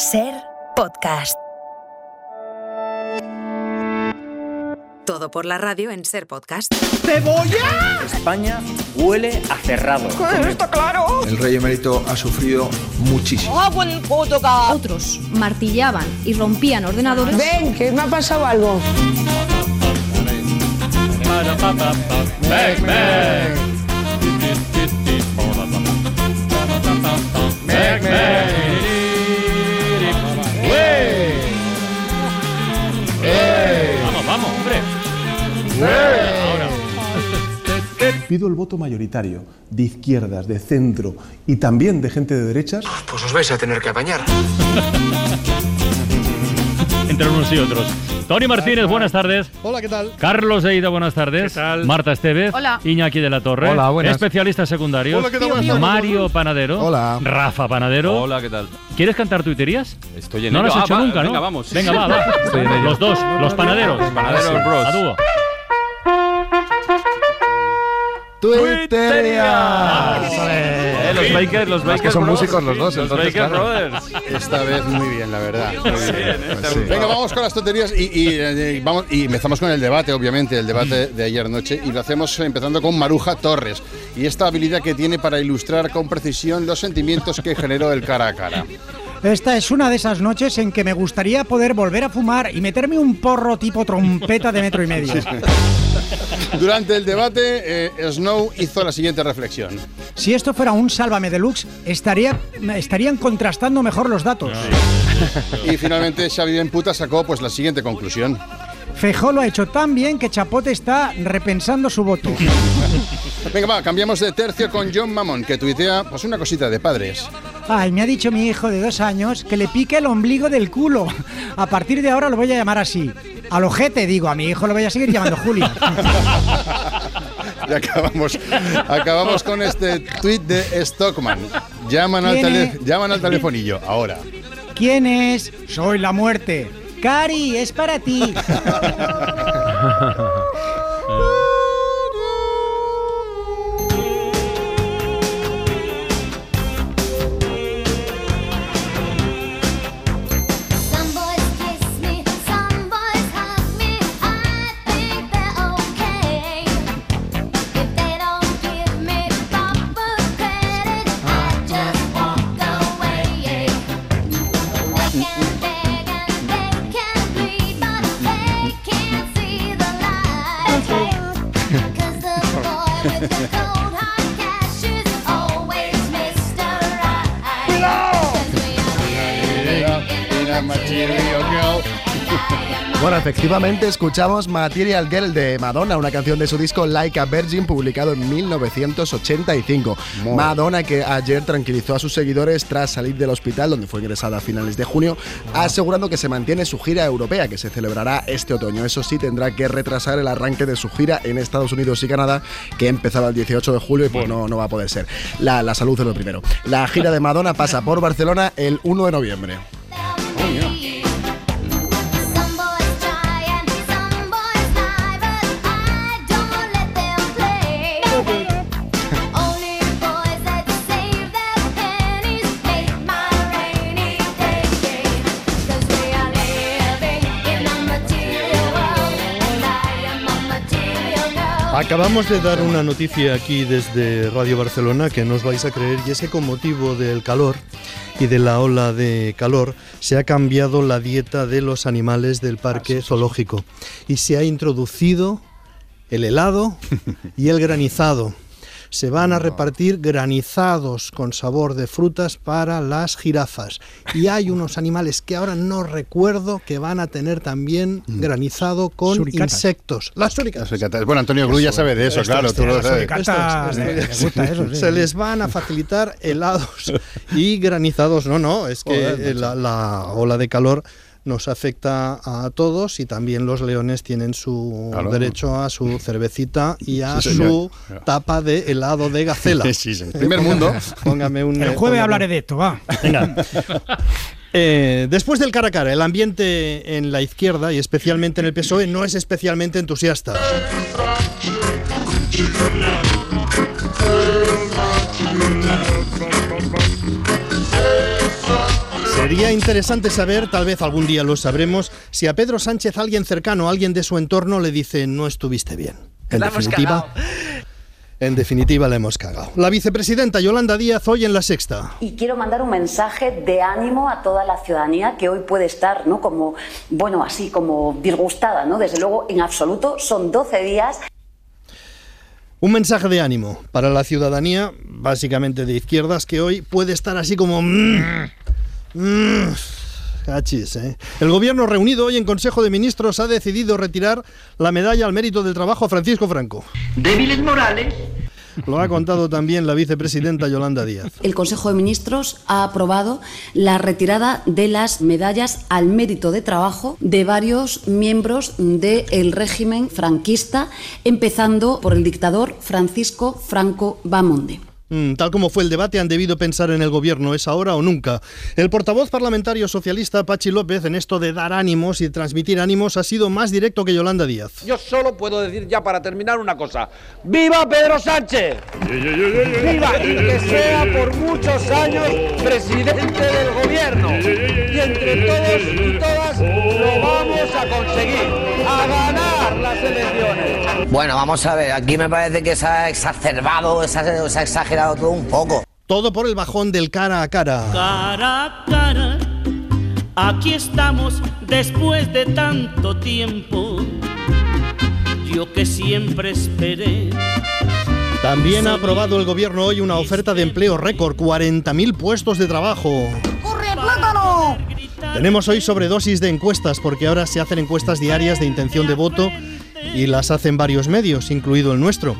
Ser podcast. Todo por la radio en Ser podcast. ¡Cebolla! España huele a cerrado. ¿Está claro? El rey emérito ha sufrido muchísimo. Otros martillaban y rompían ordenadores. Ven, que me ha pasado algo. Vamos, Pido el voto mayoritario de izquierdas, de centro y también de gente de derechas. Pues os vais a tener que apañar. Entre unos y otros. Tony Martínez, buenas tardes. Hola, ¿qué tal? Carlos Eida, buenas tardes. ¿Qué tal? Marta Estevez. Hola. Iñaki de la Torre. Hola, buenas. Especialistas secundarios. Hola, ¿qué tal? Mario Panadero. Hola. Rafa Panadero. Hola, ¿qué tal? ¿Quieres cantar tuiterías? Estoy en No lo has Ah, hecho va, nunca, ¿no? Venga, vamos. Venga, va, va. Estoy en ello. Los dos, los panaderos. Panaderos Bros. A dúo. Twitteria. Eh, los Bakers, los Bakers que son Bros. músicos los dos, Los entonces, Bakers claro. Brothers. Esta vez muy bien, la verdad. Muy bien. ¿eh? Pues sí. Venga, vamos con las tonterías y, y, eh, vamos, y empezamos con el debate, obviamente, el debate de ayer noche. Y lo hacemos empezando con Maruja Torres y esta habilidad que tiene para ilustrar con precisión los sentimientos que generó el cara a cara. Esta es una de esas noches en que me gustaría poder volver a fumar y meterme un porro tipo trompeta de metro y medio. Durante el debate, eh, Snow hizo la siguiente reflexión. Si esto fuera un Sálvame Deluxe, estaría, estarían contrastando mejor los datos. Y finalmente Xavi Puta sacó pues la siguiente conclusión. Fejó lo ha hecho tan bien que Chapote está repensando su voto. Venga, va, cambiamos de tercio con John Mammon, que tuitea pues una cosita de padres. Ay, me ha dicho mi hijo de dos años que le pique el ombligo del culo. A partir de ahora lo voy a llamar así. Al ojete, digo, a mi hijo lo voy a seguir llamando Julio. Y acabamos, acabamos con este tuit de Stockman. Llaman al, llaman al telefonillo, ahora. ¿Quién es? Soy la muerte. Cari, es para ti. material am Bueno, efectivamente escuchamos Material Girl de Madonna, una canción de su disco Like a Virgin publicado en 1985. Muy Madonna que ayer tranquilizó a sus seguidores tras salir del hospital donde fue ingresada a finales de junio, asegurando que se mantiene su gira europea que se celebrará este otoño. Eso sí, tendrá que retrasar el arranque de su gira en Estados Unidos y Canadá que empezaba el 18 de julio y pues no, no va a poder ser. La, la salud es lo primero. La gira de Madonna pasa por Barcelona el 1 de noviembre. Oh, yeah. Acabamos de dar una noticia aquí desde Radio Barcelona que no os vais a creer y es que con motivo del calor y de la ola de calor se ha cambiado la dieta de los animales del parque zoológico y se ha introducido el helado y el granizado. Se van a repartir granizados con sabor de frutas para las jirafas. Y hay unos animales que ahora no recuerdo que van a tener también granizado con Suricatas. insectos. Las suricatas. Bueno, Antonio Gru ya sabe de eso, Esto, claro, esto, tú lo sabes. Suricatas, esto, gusta eso, sí. Se les van a facilitar helados y granizados. No, no, es que Joder, la, la ola de calor nos afecta a todos y también los leones tienen su Claro. derecho a su cervecita y a Sí, su tapa de helado de gacela. Sí, sí. Primer mundo. Póngame un. El jueves hablaré de esto, va. Venga. Eh, después del cara a cara, el ambiente en la izquierda y especialmente en el PSOE no es especialmente entusiasta. Sería interesante saber, tal vez algún día lo sabremos, si a Pedro Sánchez alguien cercano, alguien de su entorno le dice no estuviste bien. En La definitiva, en definitiva la hemos cagado. La vicepresidenta Yolanda Díaz hoy en la sexta. Y quiero mandar un mensaje de ánimo a toda la ciudadanía que hoy puede estar, ¿no? Como, bueno, así como disgustada, ¿no? Desde luego, en absoluto, son 12 días Un mensaje de ánimo para la ciudadanía, básicamente de izquierdas, que hoy puede estar así como... mm, cachis, ¿eh? El gobierno reunido hoy en Consejo de Ministros ha decidido retirar la medalla al mérito del trabajo a Francisco Franco. Débiles morales. Lo ha contado también la vicepresidenta Yolanda Díaz. El Consejo de Ministros ha aprobado la retirada de las medallas al mérito de trabajo de varios miembros del régimen franquista, empezando por el dictador Francisco Franco Bamonde. Mm, tal como fue el debate, han debido pensar en el gobierno, es ahora o nunca. El portavoz parlamentario socialista Pachi López en esto de dar ánimos y transmitir ánimos ha sido más directo que Yolanda Díaz. Yo solo puedo decir ya para terminar una cosa. ¡Viva Pedro Sánchez! ¡Viva! Y que sea por muchos años presidente del gobierno. Y entre todos y todas lo vamos a conseguir. A ganar las elecciones. Bueno, vamos a ver, aquí me parece que se ha exacerbado, se ha, se ha exagerado todo un poco. Todo por el bajón del cara a cara. Cara a cara, aquí estamos después de tanto tiempo. Yo que siempre esperé. También ha aprobado el gobierno hoy una oferta de empleo récord, 40.000 puestos de trabajo. ¡Corre, plátano! Tenemos hoy sobredosis de encuestas, porque ahora se hacen encuestas diarias de intención de voto y las hacen varios medios, incluido el nuestro.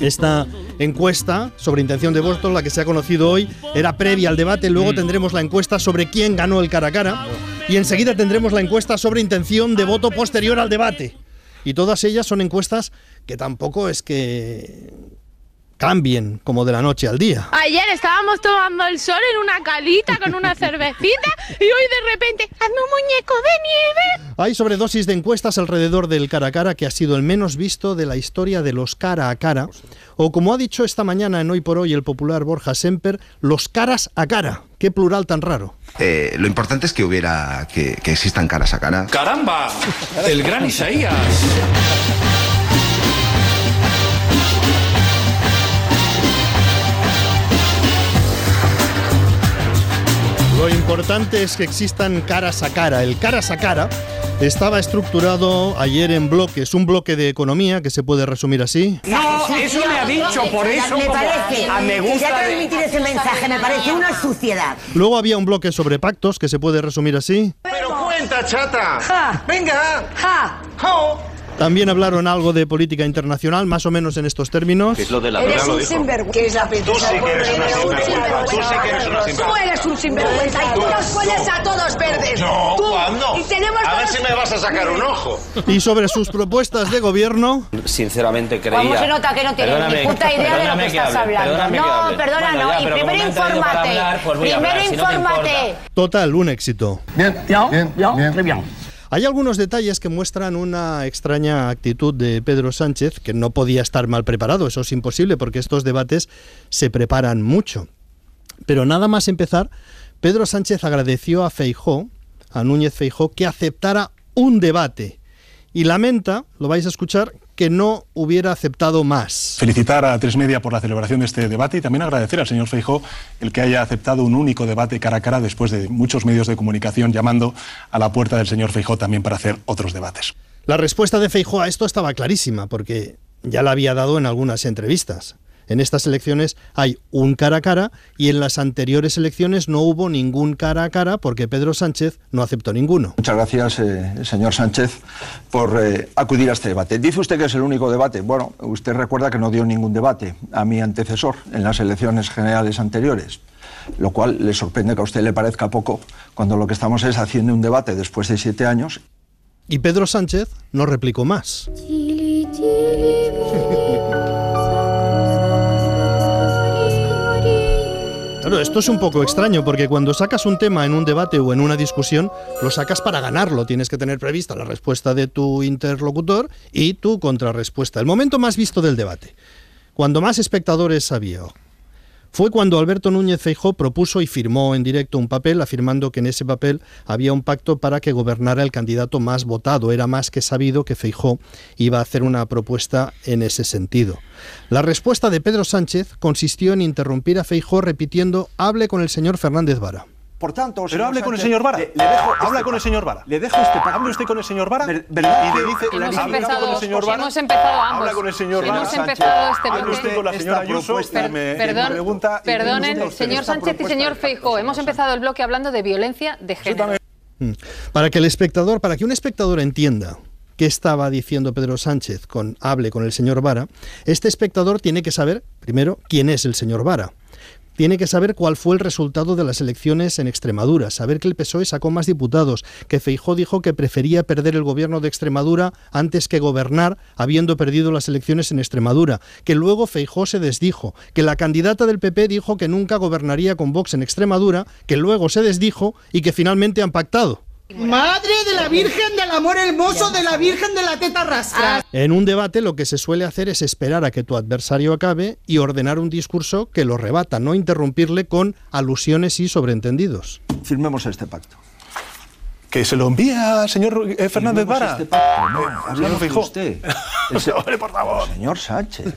Esta encuesta sobre intención de voto, la que se ha conocido hoy, era previa al debate. Luego tendremos la encuesta sobre quién ganó el cara a cara. Y enseguida tendremos la encuesta sobre intención de voto posterior al debate. Y todas ellas son encuestas que tampoco es que cambien como de la noche al día. Ayer estábamos tomando el sol en una calita con una cervecita y hoy de repente hazme un muñeco de nieve. Hay sobredosis de encuestas alrededor del cara a cara que ha sido el menos visto de la historia de los cara a cara, o como ha dicho esta mañana en Hoy por Hoy el popular Borja Semper, los caras a cara. Qué plural tan raro. Eh, lo importante es que hubiera, que, que existan caras a cara. ¡Caramba! El gran Isaías. Lo importante es que existan caras a cara. El caras a cara estaba estructurado ayer en bloques, un bloque de economía que se puede resumir así. No, eso me ha dicho, por eso Me parece, a me gusta de- transmitir ese mensaje, me parece una suciedad. Luego había un bloque sobre pactos que se puede resumir así. Pero cuenta, chata. Venga. También hablaron algo de política internacional, más o menos en estos términos. Es lo de la Eres un sinvergüenza. Que es la princesa Tú sí que eres una sinvergüenza. Tú sí que eres una Tú sinvergüenza. eres un sinvergüenza y tú nos pones a todos verdes. No, Tú. ¿cuándo? Y tenemos A ver todos- si me vas a sacar un ojo. Y sobre sus propuestas de gobierno. Sinceramente creía. ¿Cómo se nota que no tienes Perdóname, ni puta idea de lo que estás hable, hablando? No, perdona, no. y primero infórmate. pues primero infórmate. Total, un éxito. Bien, bien, bien, bien. Hay algunos detalles que muestran una extraña actitud de Pedro Sánchez, que no podía estar mal preparado, eso es imposible, porque estos debates se preparan mucho. Pero nada más empezar, Pedro Sánchez agradeció a Feijó, a Núñez Feijó, que aceptara un debate y lamenta, lo vais a escuchar, que no hubiera aceptado más. Felicitar a Tres Media por la celebración de este debate y también agradecer al señor Feijó el que haya aceptado un único debate cara a cara después de muchos medios de comunicación llamando a la puerta del señor Feijó también para hacer otros debates. La respuesta de Feijó a esto estaba clarísima, porque ya la había dado en algunas entrevistas. En estas elecciones hay un cara a cara y en las anteriores elecciones no hubo ningún cara a cara porque Pedro Sánchez no aceptó ninguno. Muchas gracias, eh, señor Sánchez, por eh, acudir a este debate. Dice usted que es el único debate. Bueno, usted recuerda que no dio ningún debate a mi antecesor en las elecciones generales anteriores, lo cual le sorprende que a usted le parezca poco cuando lo que estamos es haciendo un debate después de siete años. Y Pedro Sánchez no replicó más. Claro, esto es un poco extraño porque cuando sacas un tema en un debate o en una discusión, lo sacas para ganarlo. Tienes que tener prevista la respuesta de tu interlocutor y tu contrarrespuesta. El momento más visto del debate. Cuando más espectadores había. Fue cuando Alberto Núñez Feijó propuso y firmó en directo un papel afirmando que en ese papel había un pacto para que gobernara el candidato más votado. Era más que sabido que Feijó iba a hacer una propuesta en ese sentido. La respuesta de Pedro Sánchez consistió en interrumpir a Feijó repitiendo hable con el señor Fernández Vara. Por tanto, Pero hable con el señor Vara. Le, le dejo Habla este con el señor Vara. Le dejo este pacto. Hable usted con el señor Vara Ver- ¿verdad? y le dice Hemos empezado, con el señor Vara. hemos empezado ambos. Habla con el señor Vara. Hemos empezado este Hable bloque. usted con la señora Ayuso me, Perdón, pregunta. perdonen, señor Sánchez y señor Feijóo, hemos empezado el bloque hablando de violencia de género. Mm. Para que el espectador, para que un espectador entienda qué estaba diciendo Pedro Sánchez con hable con el señor Vara, este espectador tiene que saber, primero, quién es el señor Vara. Tiene que saber cuál fue el resultado de las elecciones en Extremadura, saber que el PSOE sacó más diputados, que Feijó dijo que prefería perder el gobierno de Extremadura antes que gobernar habiendo perdido las elecciones en Extremadura, que luego Feijó se desdijo, que la candidata del PP dijo que nunca gobernaría con Vox en Extremadura, que luego se desdijo y que finalmente han pactado. Madre de la Virgen del Amor Hermoso, de la Virgen de la Teta Rastra. En un debate lo que se suele hacer es esperar a que tu adversario acabe y ordenar un discurso que lo rebata, no interrumpirle con alusiones y sobreentendidos. Firmemos este pacto. Que se lo envía al señor eh, Fernández Vara. este pacto. No, Señor hablemos de usted. Ese- Hombre, por favor. Señor Sánchez.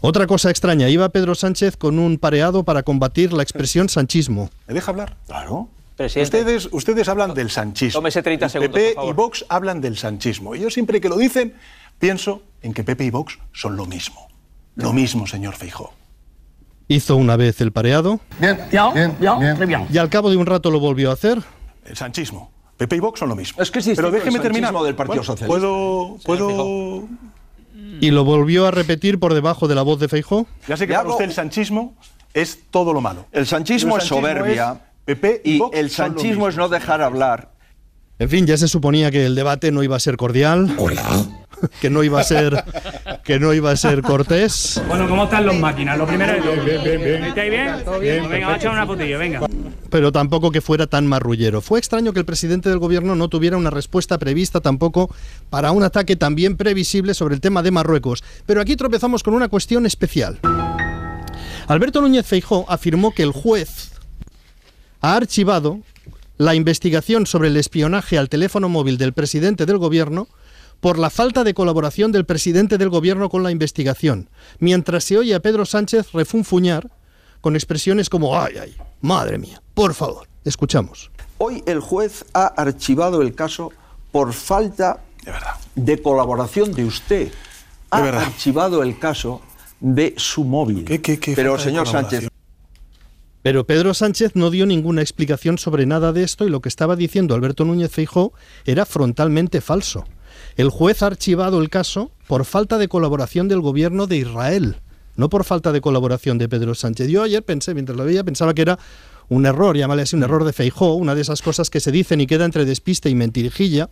Otra cosa extraña, iba Pedro Sánchez con un pareado para combatir la expresión sanchismo. ¿Me deja hablar? Claro. Ustedes, ustedes hablan del sanchismo. Tómese 30 El segundos, PP por favor. y Vox hablan del sanchismo. Y yo siempre que lo dicen, pienso en que PP y Vox son lo mismo. Lo mismo, señor Feijóo. Hizo una vez el pareado Bien, bien, bien. y al cabo de un rato lo volvió a hacer. El sanchismo. PP y Vox son lo mismo. Es que distinto Pero déjeme el terminar. sanchismo del Partido Bueno, Socialista. ¿Puedo, puedo Y lo volvió a repetir por debajo de la voz de Feijó. Ya sé que Le para hago- usted el sanchismo es todo lo malo. El sanchismo El es soberbia. es PP y, Y Vox el sanchismo es no dejar hablar. En fin, ya se suponía que el debate no iba a ser cordial. Que no iba a ser que no iba a ser cortés. Bueno, ¿cómo están los máquinas? Lo primero es todo. ¿Estáis bien? Todo bien. Venga, vamos a echar una putilla, venga. pero tampoco que fuera tan marrullero. Fue extraño que el presidente del gobierno no tuviera una respuesta prevista tampoco para un ataque también previsible sobre el tema de Marruecos. Pero aquí tropezamos con una cuestión especial. Alberto Núñez Feijó afirmó que el juez ha archivado la investigación sobre el espionaje al teléfono móvil del presidente del gobierno por la falta de colaboración del presidente del gobierno con la investigación, mientras se oye a Pedro Sánchez refunfuñar con expresiones como ay, ay, madre mía, por favor. Escuchamos. Hoy el juez ha archivado el caso por falta de, colaboración de usted. Ha archivado el caso de su móvil. Pero, señor? Sánchez, Pero Pedro Sánchez no dio ninguna explicación sobre nada de esto y lo que estaba diciendo Alberto Núñez Feijó era frontalmente falso. El juez ha archivado el caso por falta de colaboración del gobierno de Israel, no por falta de colaboración de Pedro Sánchez. Yo ayer pensé, mientras lo veía, pensaba que era un error, llámale así un error de Feijó, una de esas cosas que se dicen y queda entre despiste y mentirijilla.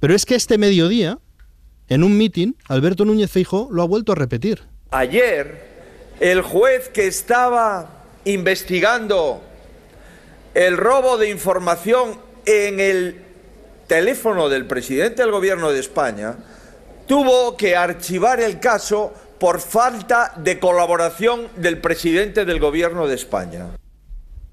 Pero es que este mediodía, en un mitin, Alberto Núñez Feijó lo ha vuelto a repetir. Ayer, el juez que estaba investigando el robo de información en el teléfono del presidente del gobierno de España tuvo que archivar el caso por falta de colaboración del presidente del gobierno de España.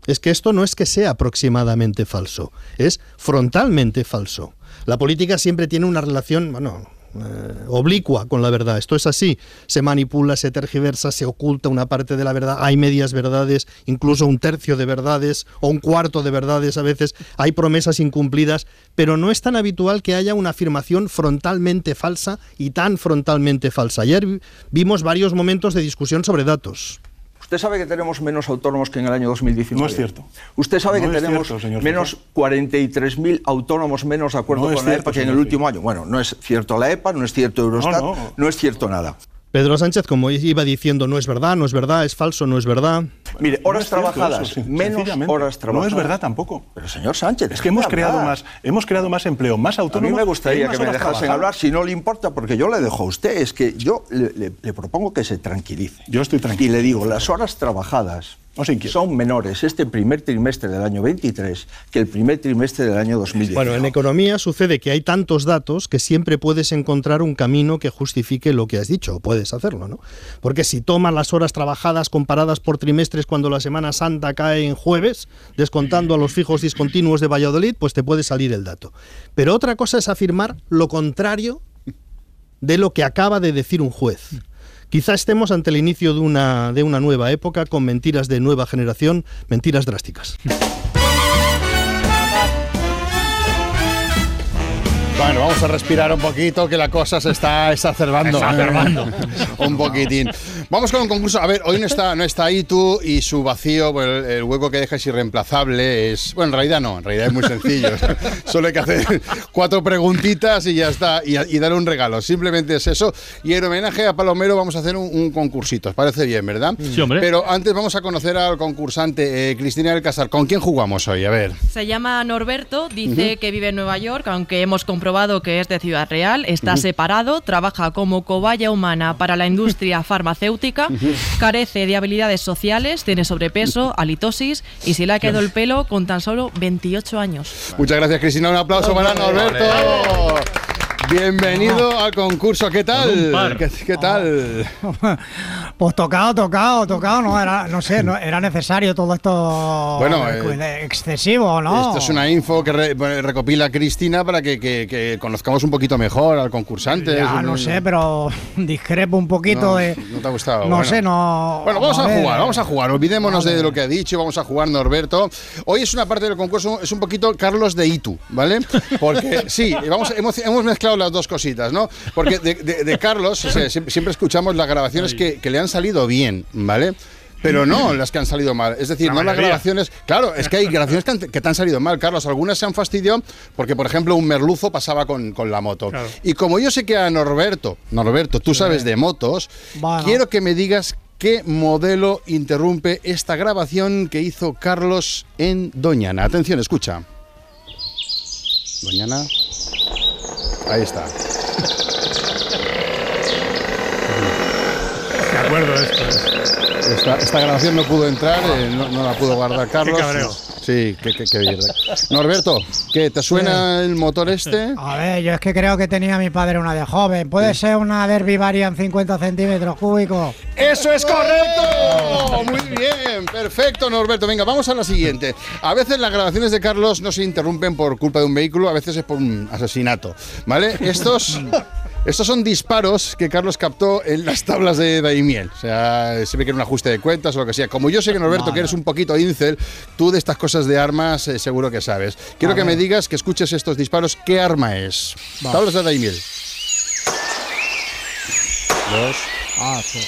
Es que esto no es que sea aproximadamente falso, es frontalmente falso. La política siempre tiene una relación, bueno, eh, oblicua con la verdad. Esto es así. Se manipula, se tergiversa, se oculta una parte de la verdad. Hay medias verdades, incluso un tercio de verdades o un cuarto de verdades a veces. Hay promesas incumplidas, pero no es tan habitual que haya una afirmación frontalmente falsa y tan frontalmente falsa. Ayer vi- vimos varios momentos de discusión sobre datos. Usted sabe que tenemos menos autónomos que en el año 2019. No es cierto. Usted sabe No que tenemos cierto, menos 43.000 autónomos menos de acuerdo No con la cierto, EPA que en el último año. Bueno, no es cierto la EPA, no es cierto Eurostat, no. es cierto nada. Pedro Sánchez, como iba diciendo, no es verdad, no es verdad, es falso, no es verdad. Mire, No horas trabajadas, eso, menos horas trabajadas. No es verdad tampoco. Pero señor Sánchez, Es que hemos creado hablar. más, hemos creado más empleo, más A autónomos. mí me gustaría más que me dejasen hablar, si no le importa, porque yo le dejo a usted. Es que yo le, le- le propongo que se tranquilice. Yo estoy tranquilo. Y le digo, las horas trabajadas son menores este primer trimestre del año 23 que el primer trimestre del año 2010. Bueno, en economía sucede que hay tantos datos que siempre puedes encontrar un camino que justifique lo que has dicho, o puedes hacerlo, ¿no? Porque si tomas las horas trabajadas comparadas por trimestres cuando la Semana Santa cae en jueves, descontando a los fijos discontinuos de Valladolid, pues te puede salir el dato. Pero otra cosa es afirmar lo contrario de lo que acaba de decir un juez. Quizá estemos ante el inicio de una, de una nueva época con mentiras de nueva generación, mentiras drásticas. Bueno, vamos a respirar un poquito, que la cosa se está exacerbando. Exacerbando. un poquitín. Vamos con un concurso. A ver, hoy no está, no está ahí tú y su vacío, pues, el, el hueco que deja es irreemplazable. Es, bueno, en realidad no, en realidad es muy sencillo. Solo hay que hacer cuatro preguntitas y ya está, y, y dar un regalo. Simplemente es eso. Y en homenaje a Palomero vamos a hacer un, un concursito. ¿Os parece bien, verdad? Sí, hombre. Pero antes vamos a conocer al concursante, eh, Cristina del Casar. ¿Con quién jugamos hoy? A ver. Se llama Norberto, dice Ujú. que vive en Nueva York, aunque hemos comprobado que es de Ciudad Real, está Ujú. separado, trabaja como cobaya humana para la industria farmacéutica, carece de habilidades sociales, tiene sobrepeso, halitosis y se le ha quedado el pelo con tan solo 28 años. Muchas gracias, Cristina. Un aplauso para Norberto. Bienvenido al concurso. ¿Qué tal? ¿Qué, qué tal? Pues tocado, tocado, tocado, no era, no sé, no, era necesario todo esto Bueno, eh, excesivo, ¿no? Esto es una info que re- recopila Cristina para que, que- que conozcamos un poquito mejor al concursante. Ya, no sé, pero discrepo un poquito No, de. no te ha gustado. No Bueno. sé, no. Bueno, vamos a jugar, vamos a jugar. Olvidémonos de lo que ha dicho, vamos a jugar Norberto. Hoy es una parte del concurso, es un poquito Carlos de Itu, ¿vale? Porque sí, vamos, hemos, hemos mezclado las dos cositas, ¿no? Porque de, de- de Carlos o sea, siempre, siempre escuchamos las grabaciones que, que le han salido bien, ¿vale? Pero no las que han salido mal. Es decir, La no las grabaciones. Claro, es que hay grabaciones que, han- que te han salido mal, Carlos. Algunas se han fastidiado porque, por ejemplo, un merluzo pasaba con, con la moto. Claro. Y como yo sé que a Norberto, Norberto, tú sabes de motos, Bueno. quiero que me digas qué modelo interrumpe esta grabación que hizo Carlos en Doñana. Atención, escucha. Doñana. Ahí está. De acuerdo, esto. Esta, esta grabación no pudo entrar, eh, no, no la pudo guardar Carlos. cabreo. Sí, qué, qué, qué mierda. Norberto, ¿qué? ¿Te suena el motor este? A ver, yo es que creo que tenía mi padre una de joven. ¿Puede ser una Derby Variant 50 centímetros cúbicos? ¡Eso es correcto! Muy bien, perfecto, Norberto. Venga, vamos a la siguiente. A veces las grabaciones de Carlos no se interrumpen por culpa de un vehículo, a veces es por un asesinato. ¿Vale? Estos. Estos son disparos que Carlos captó en las tablas de Daimiel. O sea, se ve que era un ajuste de cuentas o lo que sea. Como yo sé que Norberto, que eres un poquito incel, tú de estas cosas de armas eh, seguro que sabes. Quiero A que me digas, que escuches estos disparos, ¿qué arma es? Va. Tablas de Daimiel. Dos. Ah, sí.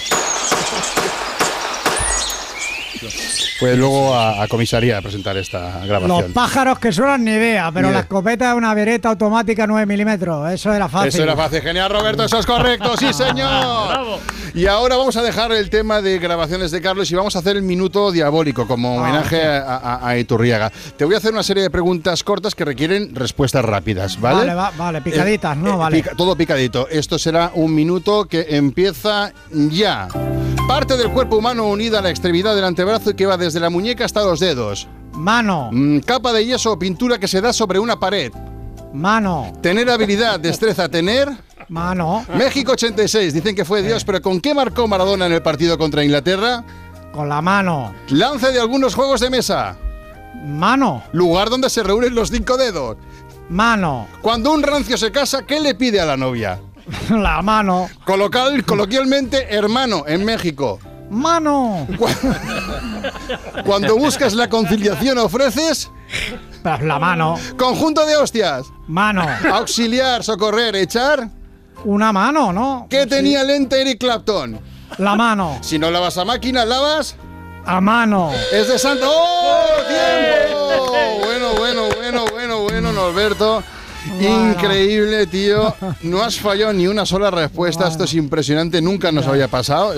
Fue luego a, a comisaría a presentar esta Los grabación. pájaros que suenan ni idea, pero la escopeta es una vereta automática 9 milímetros. Eso era fácil. Eso era fácil. Genial, Roberto. Eso es correcto. Sí, señor. Y ahora vamos a dejar el tema de grabaciones de Carlos y vamos a hacer el minuto diabólico como homenaje a, a- a Iturriaga. Te voy a hacer una serie de preguntas cortas que requieren respuestas rápidas, ¿vale? Vale, va- vale, picaditas, ¿no? Eh, vale. pica- todo picadito. Esto será un minuto que empieza ya. Parte del cuerpo humano unida a la extremidad del antebrazo y que va desde la muñeca hasta los dedos. Mano. Mm, capa de yeso o pintura que se da sobre una pared. Mano. Tener habilidad, destreza, tener. Mano. México 86, dicen que fue Dios, pero ¿con qué marcó Maradona en el partido contra Inglaterra? Con la mano. Lance de algunos juegos de mesa. Mano. Lugar donde se reúnen los cinco dedos. Mano. Cuando un rancio se casa, ¿qué le pide a la novia? La mano. Colocal, coloquialmente, hermano, en México. Mano. Cuando buscas la conciliación, ofreces. Pues la mano. Conjunto de hostias. Mano. Auxiliar, socorrer, echar. Una mano, ¿no? ¿Qué tenía lente Eric Clapton? La mano. Si no lavas a máquina, lavas. A mano. Es de Santo. ¡Oh, tiempo! Bueno, bueno, bueno, bueno, bueno, Norberto. Increíble, tío. No has fallado ni una sola respuesta. Esto es impresionante. Nunca nos había pasado.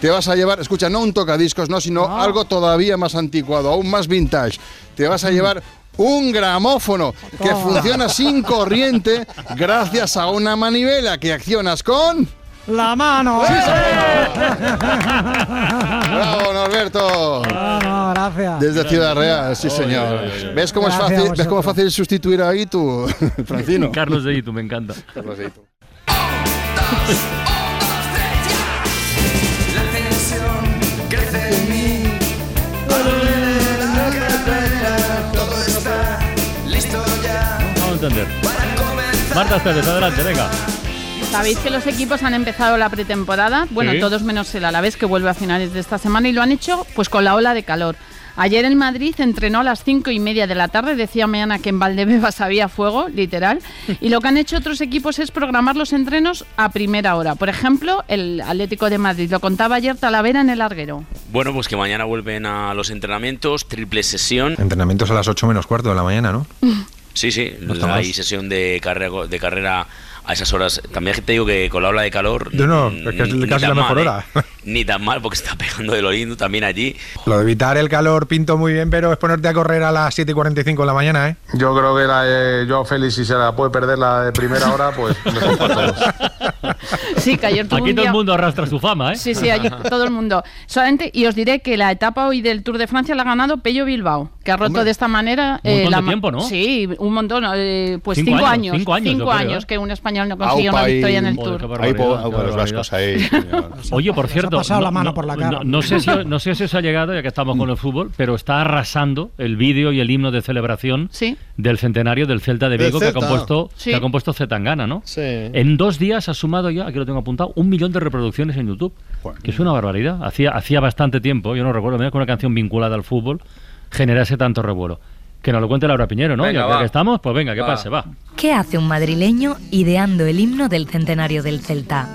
Te vas a llevar, escucha, no un tocadiscos, no, sino algo todavía más anticuado, aún más vintage. Te vas a llevar un gramófono que Toma. funciona sin corriente gracias a una manivela que accionas con. La mano. ¡Bravo, Norberto! No, no, gracias. Desde Ciudad Real, sí señor. ¿Ves cómo es Gracias a fácil, ¿ves cómo es fácil sustituir ahí tú, Francino? Carlos de Itu, me encanta. Carlos de Itu. La tensión crece en mí. Todo está listo ya. Vamos a entender. Marta Pérez, adelante, venga. Sabéis que los equipos han empezado la pretemporada, bueno, Sí. todos menos el Alavés que vuelve a finales de esta semana y lo han hecho pues con la ola de calor. Ayer en Madrid entrenó a las cinco y media de la tarde, decía mañana que en Valdebebas había fuego, literal, y lo que han hecho otros equipos es programar los entrenos a primera hora. Por ejemplo, el Atlético de Madrid, lo contaba ayer Talavera en el Larguero. Bueno, pues que mañana vuelven a los entrenamientos, triple sesión. Entrenamientos a las 8 menos cuarto de la mañana, ¿no? Sí, sí, hay sesión de carrera, de carrera a esas horas. También te digo que con la ola de calor. No, no, mm, es que es ni casi la mejor mal, hora. ¿eh? Ni tan mal porque está pegando de lo lindo también allí. Lo de evitar el calor pinto muy bien, pero es ponerte a correr a las 7 y 45 de la mañana, ¿eh? Yo creo que la de Joao Félix, si se la puede perder la de primera hora, pues mejor para todos. Sí, que ayer Aquí un todo día- el mundo arrastra su fama, ¿eh? Sí, sí, ayer todo el mundo. Solamente, y os diré que la etapa hoy del Tour de Francia la ha ganado Pello Bilbao, que ha roto Hombre. de esta manera. Un montón la de ma- tiempo, ¿no? Sí, un montón. eh, pues Cinco cinco, años, años. cinco años, yo creo, ¿eh? que un español no consigue una victoria en el Tour. Ahí los vascos, ahí. Oye, por Se ha cierto, pasado no, la mano no- por la cara. no- no sé si, no sé si os ha llegado, ya que estamos con el fútbol, pero está arrasando el vídeo y el himno de celebración del centenario del Celta de Vigo que ha compuesto, Sí. que ha compuesto Zetangana, ¿no? Sí. En dos días ha sumado ya, aquí lo tengo apuntado, un millón de reproducciones en YouTube, que es una barbaridad. Hacía, hacía bastante tiempo, yo no recuerdo, mira que una canción vinculada al fútbol generase tanto revuelo. Que nos lo cuente Laura Piñero, ¿no? Venga, ya que estamos, pues venga, que Va. pase, va. ¿Qué hace un madrileño ideando el himno del centenario del Celta?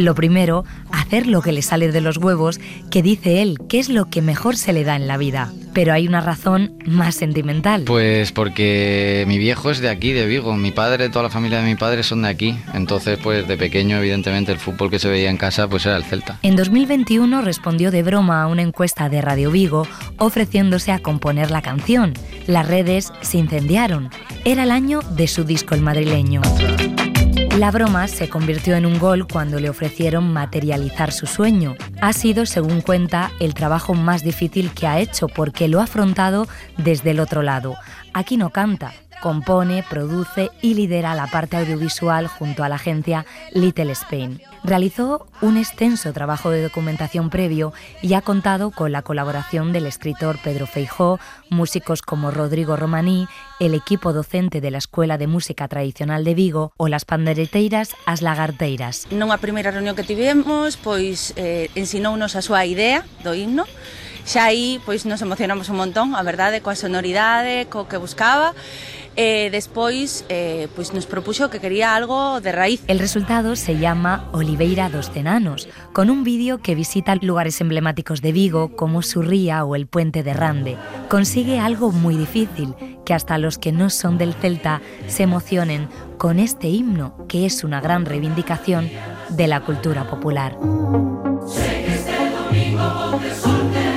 Lo primero, hacer lo que le sale de los huevos, que dice él que es lo que mejor se le da en la vida. Pero hay una razón más sentimental. Pues porque mi viejo es de aquí, de Vigo. Mi padre, toda la familia de mi padre son de aquí. Entonces, pues de pequeño, evidentemente, el fútbol que se veía en casa, pues era el Celta. En 2021 respondió de broma a una encuesta de Radio Vigo ofreciéndose a componer la canción. Las redes se incendiaron. Era el año de su disco El Madrileño. La broma se convirtió en un gol cuando le ofrecieron materializar su sueño. Ha sido, según cuenta, el trabajo más difícil que ha hecho porque lo ha afrontado desde el otro lado. Aquí no canta, compone, produce y lidera la parte audiovisual junto a la agencia Little Spain. Realizó un extenso trabajo de documentación previo y ha contado con la colaboración del escritor Pedro Feijó, músicos como Rodrigo Romaní, el equipo docente de la Escuela de Música Tradicional de Vigo o las pandereteiras As Lagarteiras. Nunha primeira reunión que tivemos, pois eh, ensinounos a súa idea do himno. Xa aí pois nos emocionamos un montón, a verdade, coa sonoridade, co que buscaba. E despois eh, pois nos propuxo que quería algo de raíz. El resultado se llama Oliveira dos Cenanos, con un vídeo que visita lugares emblemáticos de Vigo como Surría o el Puente de Rande. Consigue algo muy difícil, que hasta los que no son del Celta se emocionen con este himno, que es una gran reivindicación de la cultura popular. Pues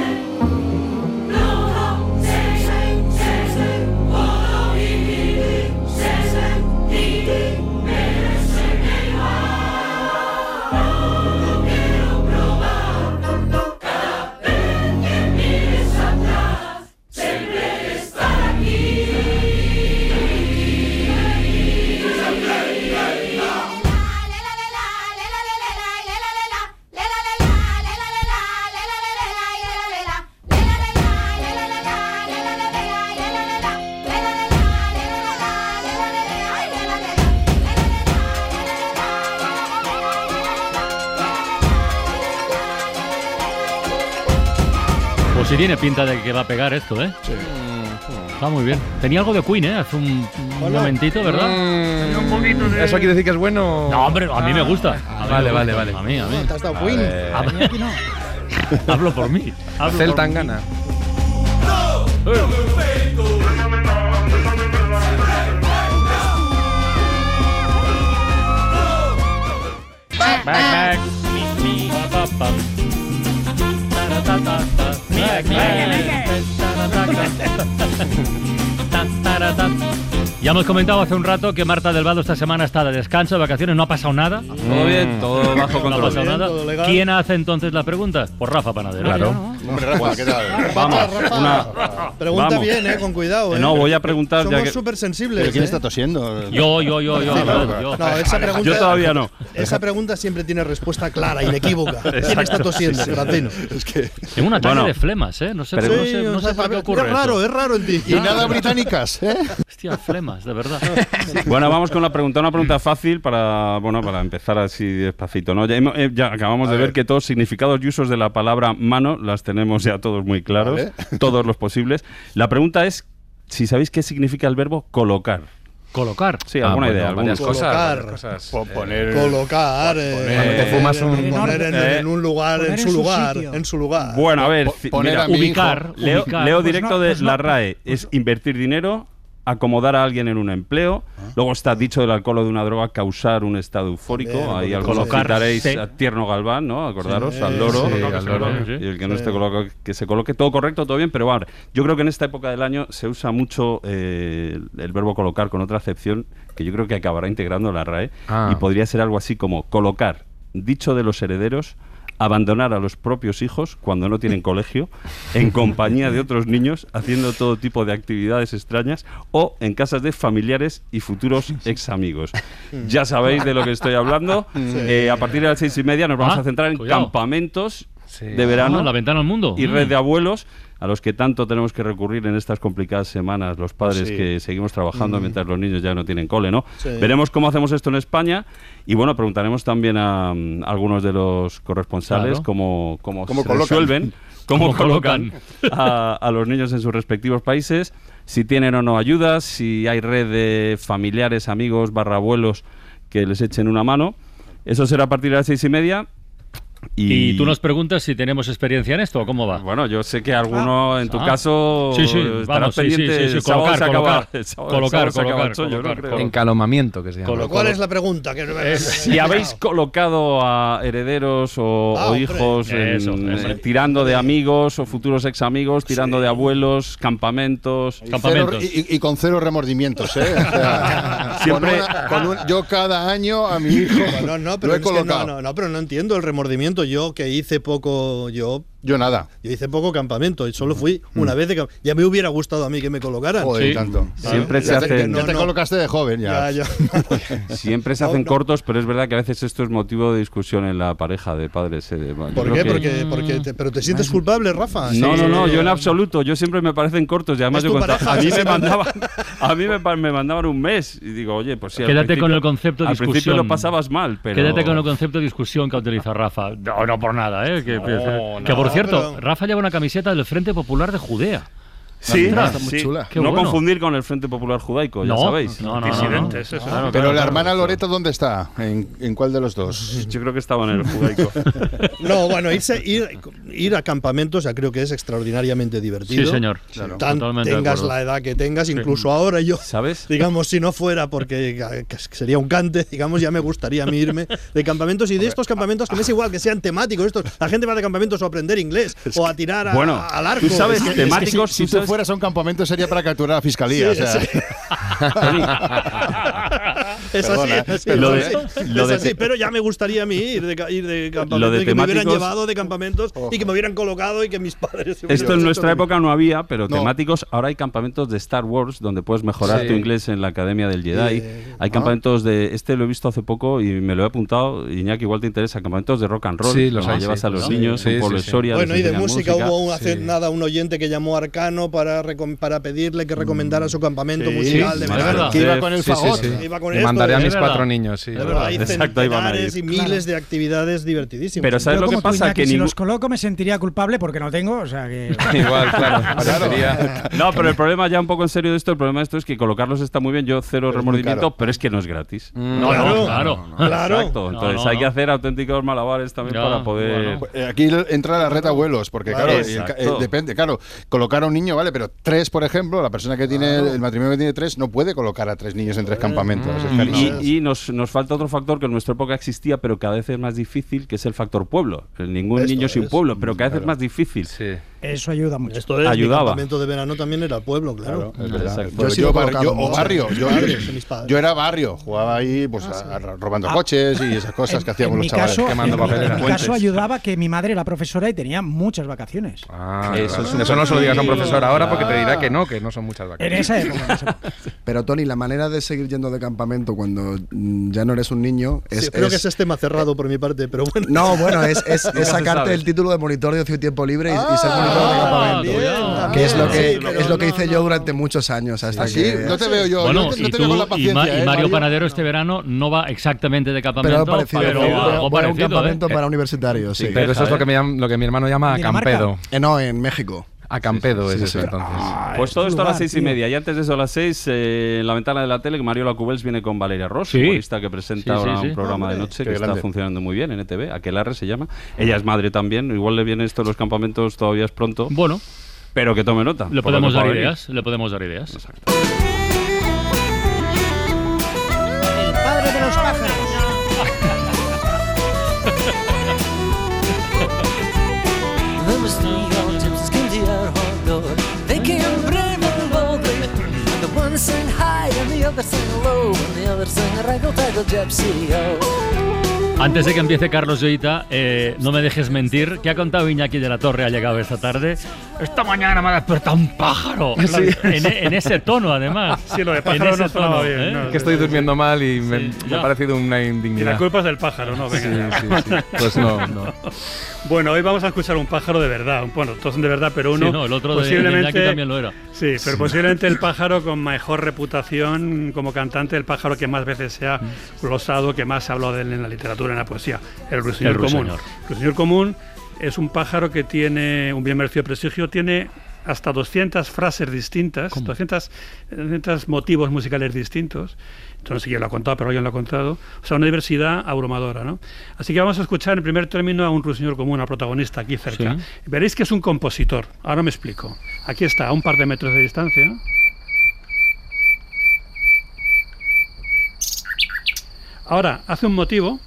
sí tiene pinta de que va a pegar esto, ¿eh? Está muy bien. Tenía algo de Queen, ¿eh? Hace un, un Hola. momentito, ¿verdad? Mm, ¿Eso quiere decir que es bueno? No, hombre, a mí me gusta. A mí Vale, me vale, gusta. vale. A mí, a mí. ¿Te has dado Queen? A mí aquí no. Hablo por mí. Hablo Celta por en mí. gana. Back, back. Back, back. Ta, ta, ta, ta. Ta, ta, ta. Y hemos comentado hace un rato que Marta del Vado esta semana está de descanso, de vacaciones, no ha pasado nada. Todo bien, todo bajo No ha control. pasado nada. ¿Quién hace entonces la pregunta? Pues Rafa Panadero. Claro. Hombre, Rafa, ¿qué tal? Vamos, Rafa, una- Pregunta vamos. bien, eh, con cuidado. Eh, eh. No, voy a preguntar ya Somos que- súper sensibles. ¿Pero quién eh. está tosiendo? Yo, yo, yo, yo. Sí, yo, yo. No, esa pregunta, Yo todavía no. Esa pregunta siempre tiene respuesta clara, inequívoca. ¿Quién está Exacto, tosiendo, sí, sí. Francino? Es que... Tengo un ataque Bueno. de flemas, ¿eh? No sé, Pero- no sé, Sí, no o sé sea, por qué es ocurre raro, eso. es raro en ti. Y nada británicas, ¿eh? Hostia, flemas, de verdad. Bueno, vamos con la pregunta. Una pregunta fácil para, bueno, para empezar así despacito. ¿no? Ya, hemos- eh, ya acabamos de ver. que todos significados y usos de la palabra mano las tenemos ya todos muy claros, Vale. todos los posibles. La pregunta es si sabéis qué significa el verbo colocar. Colocar. Sí, Ah, alguna bueno, idea. cosas, Colocar. cosas. Po- poner... Colocar. eh, Cuando te fumas un- poner, poner en, Eh, en un lugar, poner en en su su lugar. sitio. En su lugar. Bueno, a ver, poner mira, a mi hijo. Ubicar, Leo, ubicar. leo Pues directo no, de pues no, la RAE. Es invertir dinero, acomodar a alguien en un empleo. Luego está dicho del alcohol o de una droga causar un estado eufórico. Bien, Ahí algunos citaréis sí. a Tierno Galván, ¿no? Acordaros, Sí, al loro. sí, al loro. Y el que no esté colocado, que se coloque. Todo correcto, todo bien, pero bueno, yo creo que en esta época del año se usa mucho eh, el verbo colocar con otra acepción que yo creo que acabará integrando la RAE. Ah. Y podría ser algo así como colocar, dicho de los herederos, abandonar a los propios hijos cuando no tienen colegio, en compañía de otros niños, haciendo todo tipo de actividades extrañas o en casas de familiares y futuros ex amigos. Ya sabéis de lo que estoy hablando. Eh, a partir de las seis y media nos vamos Ah, a centrar en campamentos Sí. de verano Ah, la ventana al mundo. y Mm. red de abuelos a los que tanto tenemos que recurrir en estas complicadas semanas los padres Sí. que seguimos trabajando mientras los niños ya no tienen cole, ¿no? Sí. Veremos cómo hacemos esto en España y bueno, preguntaremos también a, mm, algunos de los corresponsales Claro. cómo, cómo, Cómo se colocan. resuelven, cómo, colocan. a, a los niños en sus respectivos países, si tienen o no ayudas, si hay red de familiares, amigos, barra abuelos que les echen una mano. Eso será a partir de las seis y media. Y tú nos preguntas si tenemos experiencia en esto o cómo va. Bueno, yo sé que alguno en tu Ah. caso Sí, sí, estará vamos, sí, pendiente. sí, sí, sí, el sábado colocar, colocar, colocar, colocar, colocar. Encalomamiento, que se llama. Colo- ¿Cuál es la pregunta? Que no me- Si habéis colocado a herederos o, Ah, o hombre. hijos en- Eso, hombre. eh, tirando de amigos o futuros ex amigos, tirando de abuelos, campamentos. Y, cero- Campamentos. y- y con cero remordimientos, ¿eh? O sea, Siempre- con una- con un- yo cada año a mi hijo No, no, lo he colocado. no, no, pero no entiendo el remordimiento. Yo que hice poco, yo, Yo nada. yo hice poco campamento y solo fui una vez de camp- Ya me hubiera gustado a mí que me colocaran. Joder, Sí. tanto. Siempre se ya te, hacen- ya te No, no. colocaste de joven ya. Ya, ya. Siempre se No, hacen no. cortos, pero es verdad que a veces esto es motivo de discusión en la pareja de padres. eh, ¿Por qué? que- Porque, porque te- pero te sientes culpable, Rafa. No, Sí, no, no, yo en absoluto. Yo siempre me parecen cortos y además yo contaba- a mí me mandaban, a mí me, me mandaban un mes y digo, oye, pues sí. Quédate con el concepto de Al principio discusión. lo pasabas mal, pero Quédate con el concepto de discusión que utiliza Rafa. No, no por nada, ¿eh? Que, que no, por cierto, pero- Rafa lleva una camiseta del Frente Popular de Judea. Sí, Ostras, sí. Qué no bueno. confundir con el Frente Popular Judaico, ya No, sabéis. no, no, no, no. Disidentes, eso. Claro, Pero claro, la claro. hermana Loreto, ¿dónde está? ¿En, en cuál de los dos? Yo creo que estaba en el judaico. No, bueno, irse, ir, ir a campamentos ya creo que es extraordinariamente divertido. Sí, señor. Tan- tengas la edad que tengas, incluso ahora yo, ¿Sabes? digamos, si no fuera porque que sería un cante, digamos, ya me gustaría a mí irme de campamentos y de estos campamentos que me es igual que sean temáticos. Estos, la gente va de campamentos o a aprender inglés o a tirar a- Bueno, al arco. tú sabes Es que- que temáticos, si tú tú sabes- fueras a un campamento sería para capturar a la fiscalía. Sí, o sea. sí. Es así, Perdona, es así, lo es de- así, lo es de así, te- pero ya me gustaría a mí ir de, ir de campamentos Lo de y que me hubieran llevado de campamentos y que me hubieran colocado y que mis padres se hubieran Esto en nuestra época no había, pero No. temáticos. Ahora hay campamentos de Star Wars donde puedes mejorar Sí. tu inglés en la Academia del Jedi. Eh, hay ah. campamentos de. Este lo he visto hace poco y me lo he apuntado. Iñaki, igual te interesa. Campamentos de rock and roll. Sí, los hay, llevas sí. a los niños, sí, un pueblo sí, de sí. Soria. Bueno, y de música, hubo un- hace sí. nada un oyente que llamó a Arcano para, para pedirle que recomendara su campamento Sí, musical de sí, verano. verdad. Que iba con el fagot. sí. Iba con Y esto, mandaré a mis cuatro niños, sí. Verdad, hay Exacto, ahí van a centenares y miles de actividades divertidísimas. Pero ¿sabes Yo lo que pasa? Iñaki, Que si ningún- los coloco me sentiría culpable porque no tengo, o sea que... Igual, claro. parecería- No, pero el problema ya un poco en serio de esto, el problema de esto es que colocarlos está muy bien, yo cero Pero remordimiento, pero es que no es gratis. No, no, Claro. claro. Exacto, entonces No, no, hay que hacer auténticos malabares también Ya, para poder... bueno. Eh, Aquí entra la red abuelos, porque Claro. Exacto. eh, depende, claro, colocar a un niño, vale, pero tres, por ejemplo, la persona que tiene el matrimonio que tiene tres no puede colocar a tres niños en tres campamentos. es Y, y nos, nos falta otro factor que en nuestra época existía, pero cada vez es más difícil, que es el factor pueblo. Ningún Esto niño sin pueblo, pero cada vez es más difícil. Sí. Eso ayuda mucho. Esto es, Ayudaba. Mi campamento de verano también era el pueblo, claro. Exacto. Pero he yo, sido yo- o barrio, yo, yo era barrio, jugaba ahí pues a- a- robando Ah. coches y esas cosas que hacíamos en los chavales. caso, quemando en mi- papeleras. En mi caso ayudaba que mi madre era profesora y tenía muchas vacaciones. Ah, Eso claro. es un Eso no se lo digas a un profesor ahora porque te dirá que no, que no son muchas En vacaciones. en esa época. Pero Tony, la manera de seguir yendo de campamento cuando mm, ya no eres un niño es... Sí, creo que es- ese es tema cerrado por mi parte, pero bueno. No, bueno, es, sacarte el título de monitor de ocio y tiempo libre y, y ser Ah, de campamento. que es lo que, sí, es lo que hice yo durante muchos años. Hasta que, No te veo yo. Bueno, yo te- no y, te tú, la y, paciencia, Ma- y ¿eh, Mario Panadero este verano no va exactamente de Pero campamento, parecido, pero fue un parecido, campamento ¿eh? para universitarios, sí. Pero eso es lo que, me llam- lo que mi hermano llama. Eh, no, en México. Acampedo Sí, es sí, eso entonces. Pues todo esto a las seis y tío. media. Y antes de eso, a las seis, eh, en la ventana de la tele, que Mario Lacubels viene con Valeria Ross, Sí. humorista que presenta Sí, sí, ahora sí. un programa de noche que está funcionando muy bien en ETV. Aquelarre se llama. Ella es madre también. Igual le viene esto de los campamentos, todavía es pronto. Bueno, Pero que tome nota. le podemos dar venir. ideas, le podemos dar ideas. El Michael Gypsy, Oh. Antes de que empiece Carlos Joita, eh, no me dejes mentir. ¿Qué ha contado Iñaki de la Torre? Ha llegado esta tarde. Esta mañana me ha despertado un pájaro. Sí. En, en ese tono, además. Sí, lo de En pájaro ese no tono, bien, ¿eh? no, Que estoy durmiendo mal y me, Sí, me ya. ha parecido una Y la indignidad. culpa es del pájaro, ¿no? Sí, Venga. sí, sí. Pues no, no. Bueno, hoy vamos a escuchar un pájaro de verdad. Bueno, todos son de verdad, pero uno Sí, no, el otro de- Iñaki también lo era. Sí, pero posiblemente el pájaro con mejor reputación como cantante, el pájaro que más veces se ha glosado, que más se ha hablado de él en la literatura, en la poesía, el ruiseñor El común. ruiseñor. El ruiseñor común es un pájaro que tiene un bien merecido prestigio, tiene hasta 200 frases distintas, 200, 200 motivos musicales distintos. Entonces, quién lo ha contado, pero alguien lo ha contado. O sea, una diversidad abrumadora, ¿no? Así que vamos a escuchar en primer término a un ruiseñor común, al protagonista aquí cerca. Sí. Veréis que es un compositor. Ahora me explico. Aquí está, a un par de metros de distancia. Ahora, hace un motivo.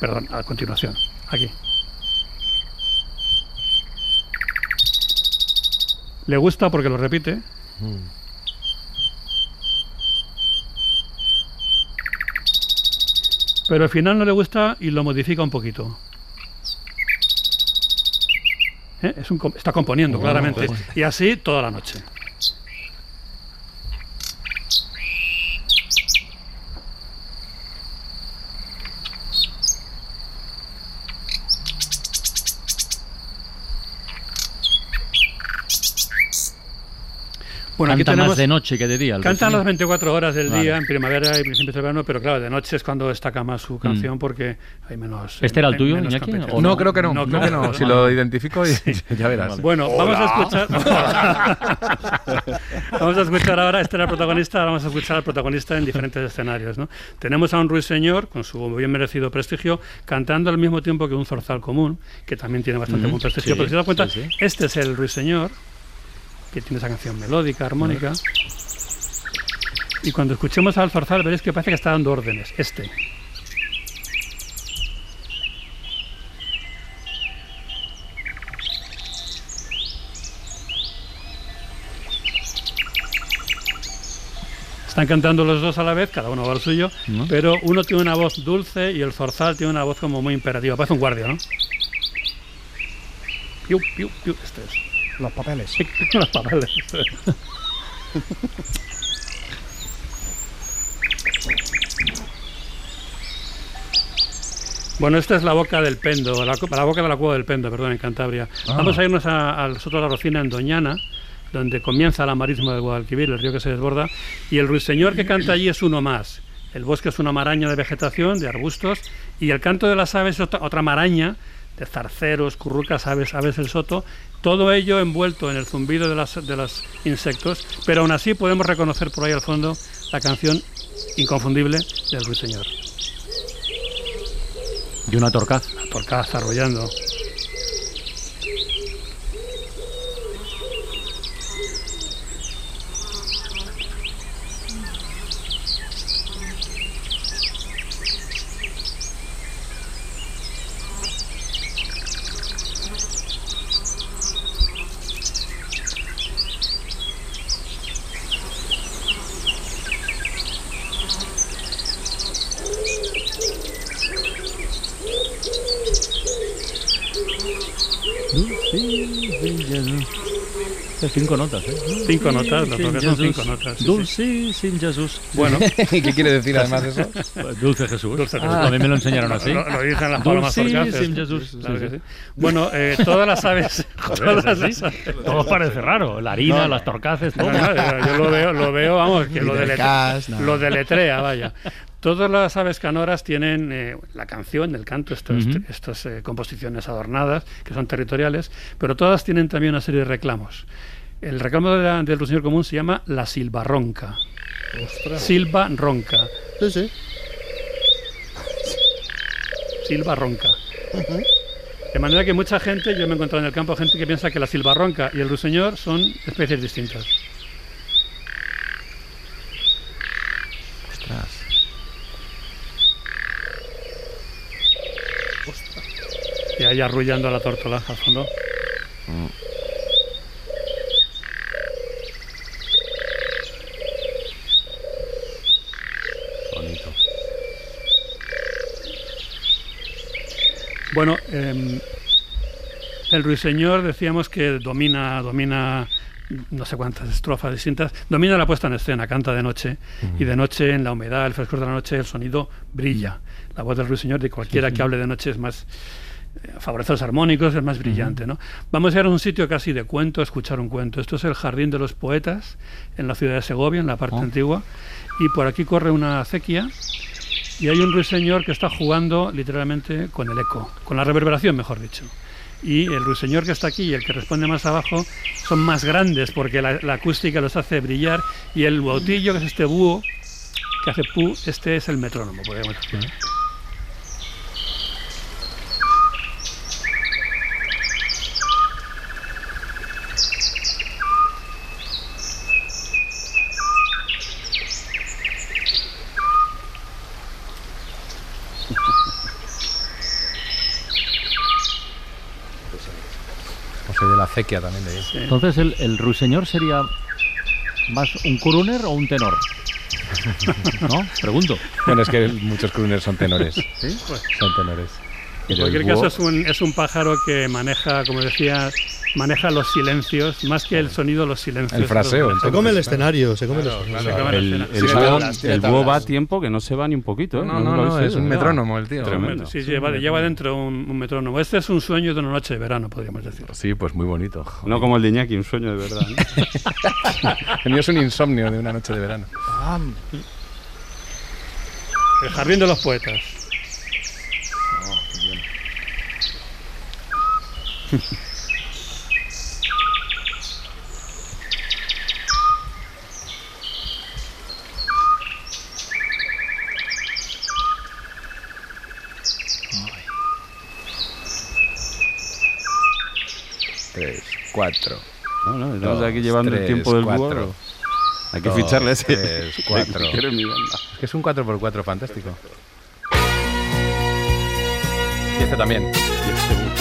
Perdón, a continuación. Aquí. Le gusta porque lo repite. Pero al final no le gusta y lo modifica un poquito. ¿Eh? Es un está componiendo, claramente. Y así toda la noche. Bueno, aquí Canta tenemos, más de noche que de día. el Cantan las ruiseñor. 24 horas del Vale. día, en primavera y principios de verano, pero claro, de noche es cuando destaca más su canción porque hay menos. Mm. ¿Este era el tuyo, Iñaki, competencia. o No, creo que no. creo que no. Si lo identifico, ya verás. Bueno, vamos a escuchar. vamos a escuchar ahora, este era el protagonista, ahora vamos a escuchar al protagonista en diferentes escenarios. ¿no? Tenemos a un ruiseñor, con su bien merecido prestigio, cantando al mismo tiempo que un zorzal común, que también tiene bastante Mm, buen prestigio. sí, pero si se da cuenta, sí, sí. este es el ruiseñor, que tiene esa canción melódica, armónica. Y cuando escuchemos al zorzal, veréis que parece que está dando órdenes. Este. Están cantando los dos a la vez, cada uno va al suyo, ¿No? pero uno tiene una voz dulce y el zorzal tiene una voz como muy imperativa. Parece un guardia, ¿no? Piu, piu, piu. Este es. Los papeles. Los papeles. Bueno, esta es la boca del Pendo, la, boca de la cueva del Pendo, perdón, en Cantabria. Ah. Vamos a irnos a- Soto de la Rocina en Doñana, donde comienza la marisma del Guadalquivir, el río que se desborda, y el ruiseñor que canta allí es uno más. El bosque es una maraña de vegetación, de arbustos, y el canto de las aves es otra, otra maraña de zarceros, currucas, aves, aves del soto, todo ello envuelto en el zumbido de, las, de los insectos, pero aún así podemos reconocer por ahí al fondo la canción inconfundible del ruiseñor. Y una torcaz. La torcaz arrollando. Cinco notas, ¿eh? Cinco notas, lo Sin que son Jesús. cinco notas. sí, sí. Dulce sin Jesús. Bueno. ¿Y qué quiere decir además eso? Pues Dulce Jesús. Dulce Ah, a mí me lo enseñaron así. Lo, lo dicen las palomas Dulce torcaces. sin Jesús. Claro Sí, sí. sí. Bueno, eh, todas las aves. Joder, todas las aves- Todo parece raro. La harina, No, las torcaces, todo. No, no, yo lo veo, lo veo, vamos, que lo, Peter deletre- Cash, no. lo deletrea, vaya. Todas las aves canoras tienen eh, la canción, el canto, estos- Ujú. estas eh, composiciones adornadas, que son territoriales, pero todas tienen también una serie de reclamos. El reclamo de la- del ruiseñor común se llama la silva ronca. Silva ronca. Sí, sí. Silva ronca. De manera que mucha gente, yo me he encontrado en el campo gente que piensa que la silva ronca y el ruiseñor son especies distintas. Y ahí arrullando a la tórtola al fondo. Bonito. Bueno, em, el ruiseñor decíamos que domina, domina no sé cuántas estrofas distintas, domina la puesta en escena, canta de noche y de noche en la humedad, el frescor de la noche, el sonido brilla. La voz del ruiseñor de cualquiera que hable de noche es más eh, favorece los armónicos, es más brillante, ¿no? Vamos a ir a un sitio casi de cuento, a escuchar un cuento. Esto es el Jardín de los Poetas en la ciudad de Segovia, en la parte antigua, y por aquí corre una acequia y hay un ruiseñor que está jugando literalmente con el eco, con la reverberación, mejor dicho. Y el ruiseñor que está aquí y el que responde más abajo son más grandes porque la, acústica los hace brillar. Y el bautillo, que es este búho, que hace pu, este es el metrónomo, podríamos decir. Acequia también de ahí. Entonces, ¿el, el ruiseñor sería más un crooner o un tenor? ¿No? Pregunto. Bueno, es que muchos crooners son tenores. ¿Sí? Pues- Son tenores. En cualquier caso es un, es un pájaro que maneja, como decía, maneja los silencios, más que el sonido, los silencios. El fraseo, Los- Se come el escenario, se come Claro, el escenario. se come El, el, escena. Sí, búho, tablas, el búho va a tiempo que no se va ni un poquito. ¿eh? No, no, no, es un oído? metrónomo el tío. Tremendo. Sí, lleva, lleva dentro un, un metrónomo. Este es un sueño de una noche de verano, podríamos decir. Sí, pues muy bonito. No como el de Iñaki, un sueño de verdad. ¿no? El mío es un insomnio de una noche de verano. El jardín de los poetas. Tres, cuatro. No, no, estamos dos, aquí llevando el tres, tiempo del cuatro. búho. Hay que Dos, ficharle ese. tres, cuatro. Es que es un 4x4 fantástico. Y este también. Y este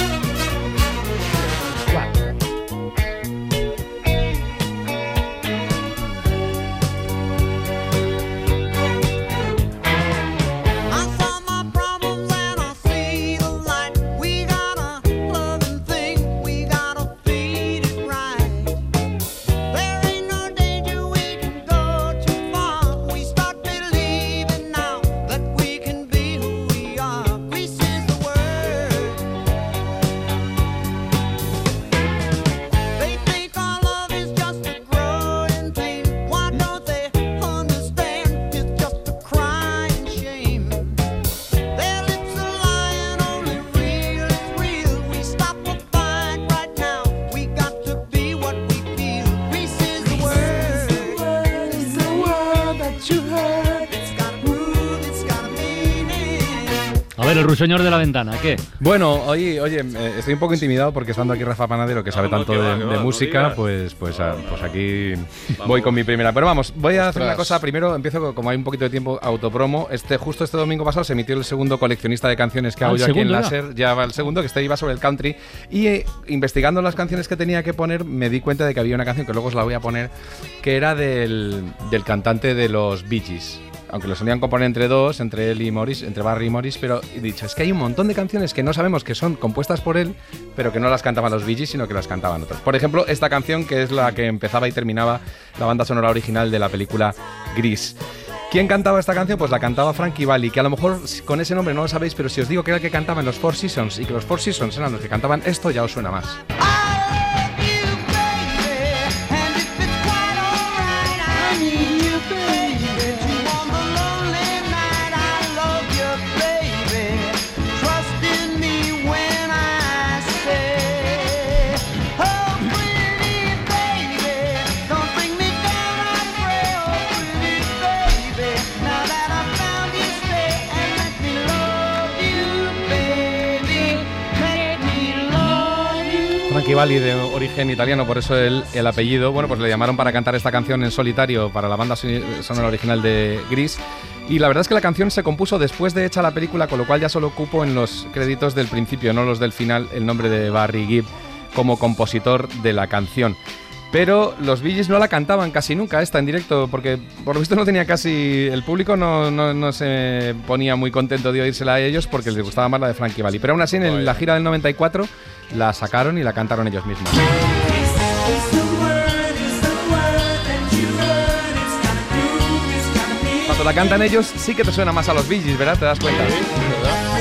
Ruiseñor de la ventana, ¿qué? Bueno, oye, oye, eh, estoy un poco intimidado porque estando aquí Rafa Panadero, que sabe No, no, tanto que de, va, que de va, no música, pues, pues, ah, pues aquí voy con mi primera. Pero vamos, voy a hacer una cosa. Primero empiezo, con- como hay un poquito de tiempo, autopromo. Este, justo este domingo pasado se emitió el segundo coleccionista de canciones que Ah, hago ¿el yo aquí en ya? Láser. Ya va el segundo, que este iba sobre el country. Y eh, investigando las canciones que tenía que poner, me di cuenta de que había una canción que luego os la voy a poner, que era del, del cantante de los Bee Gees. Aunque lo solían componer entre dos, entre él y Morris, entre Barry y Morris, pero he dicho, es que hay un montón de canciones que no sabemos que son compuestas por él, pero que no las cantaban los Bee Gees, sino que las cantaban otros. Por ejemplo, esta canción que es la que empezaba y terminaba la banda sonora original de la película Gris. ¿Quién cantaba esta canción? Pues la cantaba Frankie Valli, que a lo mejor con ese nombre no lo sabéis, pero si os digo que era el que cantaba en los Four Seasons y que los Four Seasons eran los que cantaban esto, ya os suena más. Valli de origen italiano, por eso el, el apellido. Bueno, pues le llamaron para cantar esta canción en solitario para la banda son- sonora original de Gris. Y la verdad es que la canción se compuso después de hecha la película, con lo cual ya solo cupo en los créditos del principio, no los del final, el nombre de Barry Gibb como compositor de la canción. Pero los Gees no la cantaban casi nunca esta en directo, porque por lo visto no tenía casi. El público no, no- no se ponía muy contento de oírsela a ellos porque les gustaba más la de Frankie Valli. Pero aún así, en la gira del 94 la sacaron y la cantaron ellos mismos. Cuando la cantan ellos, sí que te suena más a los Gees, ¿verdad? ¿Te das cuenta? La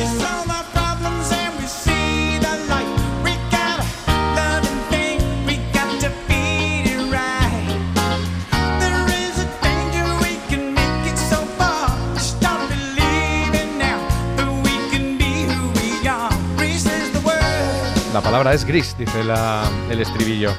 palabra es gris, dice el estribillo.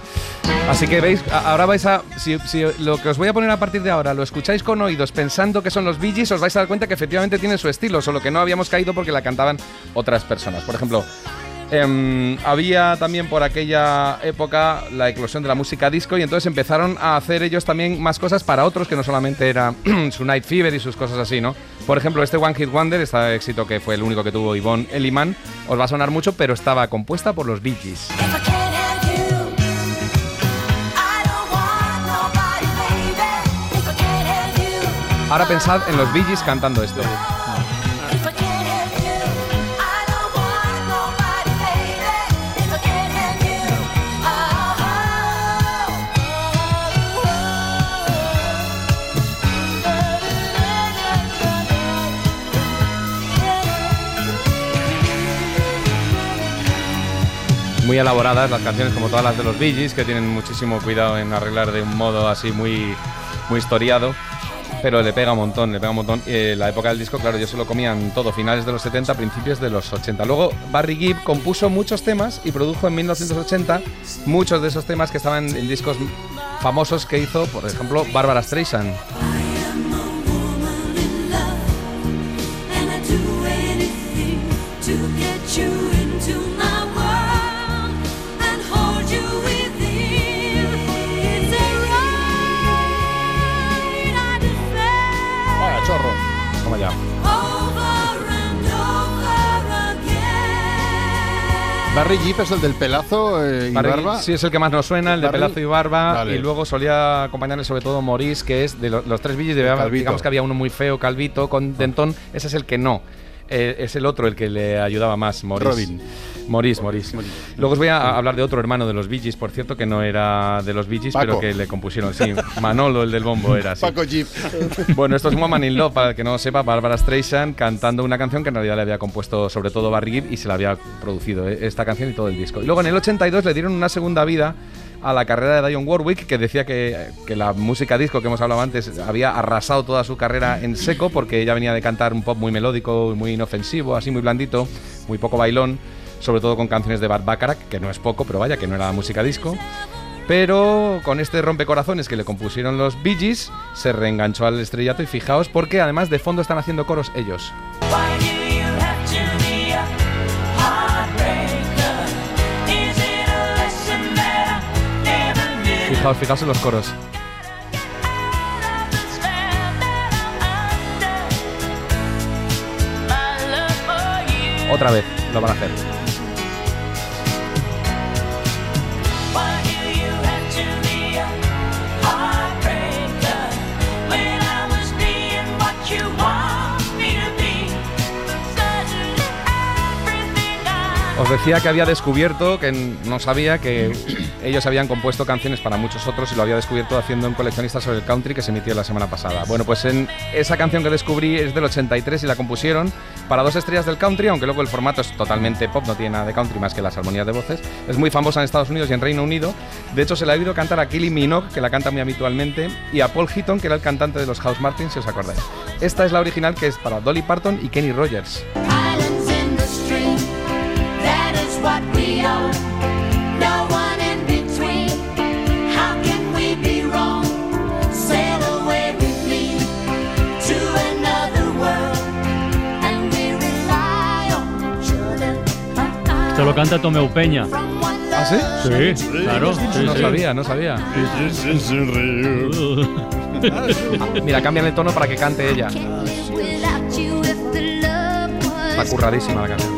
Así que veis, ahora vais a. Si, lo que os voy a poner a partir de ahora lo escucháis con oídos pensando que son los Bee Gees, os vais a dar cuenta que efectivamente tiene su estilo, solo que no habíamos caído porque la cantaban otras personas. Por ejemplo, em, había también por aquella época la eclosión de la música disco y entonces empezaron a hacer ellos también más cosas para otros que no solamente era su Night Fever y sus cosas así, ¿no? Por ejemplo, este One Hit Wonder, este éxito que fue el único que tuvo Yvonne Elliman, os va a sonar mucho, pero estaba compuesta por los Bee Gees. Ahora pensad en los Bee Gees cantando esto. Muy elaboradas las canciones, como todas las de los Bee que tienen muchísimo cuidado en arreglar de un modo así muy, muy historiado. Pero le pega un montón, le pega un montón. Eh, la época del disco, claro, yo se lo comían todo, finales de los 70, principios de los 80. Luego Barry Gibb compuso muchos temas y produjo en 1980 muchos de esos temas que estaban en discos famosos que hizo, por ejemplo, Barbara Streisand. Barry Jeep es el del pelazo eh, y Barry barba. Sí es el que más nos suena, el de Barry- pelazo y barba. Y luego solía acompañarle sobre todo Maurice, que es de lo- los tres Calvito. digamos que había uno muy feo, calvito, con dentón. Ese es el que no. Eh, es el otro el que le ayudaba más, Maurice. Robin. Maurice, Maurice. Luego os voy a hablar de otro hermano de los Bee Gees, por cierto, que no era de los Bee Gees, pero que le compusieron. Sí, Manolo, el del bombo, era así. Paco Jeep. Bueno, esto es Woman in Love, para el que no lo sepa, Barbara Streisand cantando una canción que en realidad le había compuesto sobre todo Barry Gibb y se la había producido eh, esta canción y todo el disco. Y luego en el 82 le dieron una segunda vida a la carrera de Dionne Warwick, que decía que, que la música disco que hemos hablado antes había arrasado toda su carrera en seco porque ella venía de cantar un pop muy melódico, muy inofensivo, así muy blandito, muy poco bailón, sobre todo con canciones de Bart Bacharach, que no es poco, pero vaya, que no era música disco. Pero con este rompecorazones que le compusieron los Bee Gees, se reenganchó al estrellato y fijaos porque además de fondo están haciendo coros ellos. Fijaos, fijaos en los coros. Otra vez lo van a hacer. Nos decía que había descubierto, que no sabía, que ellos habían compuesto canciones para muchos otros y lo había descubierto haciendo un coleccionista sobre el country que se emitió la semana pasada. Bueno, pues en esa canción que descubrí es del 83 y la compusieron para dos estrellas del country, aunque luego el formato es totalmente pop, no tiene nada de country más que las armonías de voces. Es muy famosa en Estados Unidos y en Reino Unido. De hecho, se la ha oído cantar a Kylie Minogue, que la canta muy habitualmente, y a Paul Heaton, que era el cantante de los House Martins, si os acordáis. Esta es la original que es para Dolly Parton y Kenny Rogers. Esto lo canta Tomeu Peña. ¿Ah, sí? Sí, claro. sí, no sí. sabía, no sabía. Mira, cambian el tono para que cante ella. Está curradísima la canción.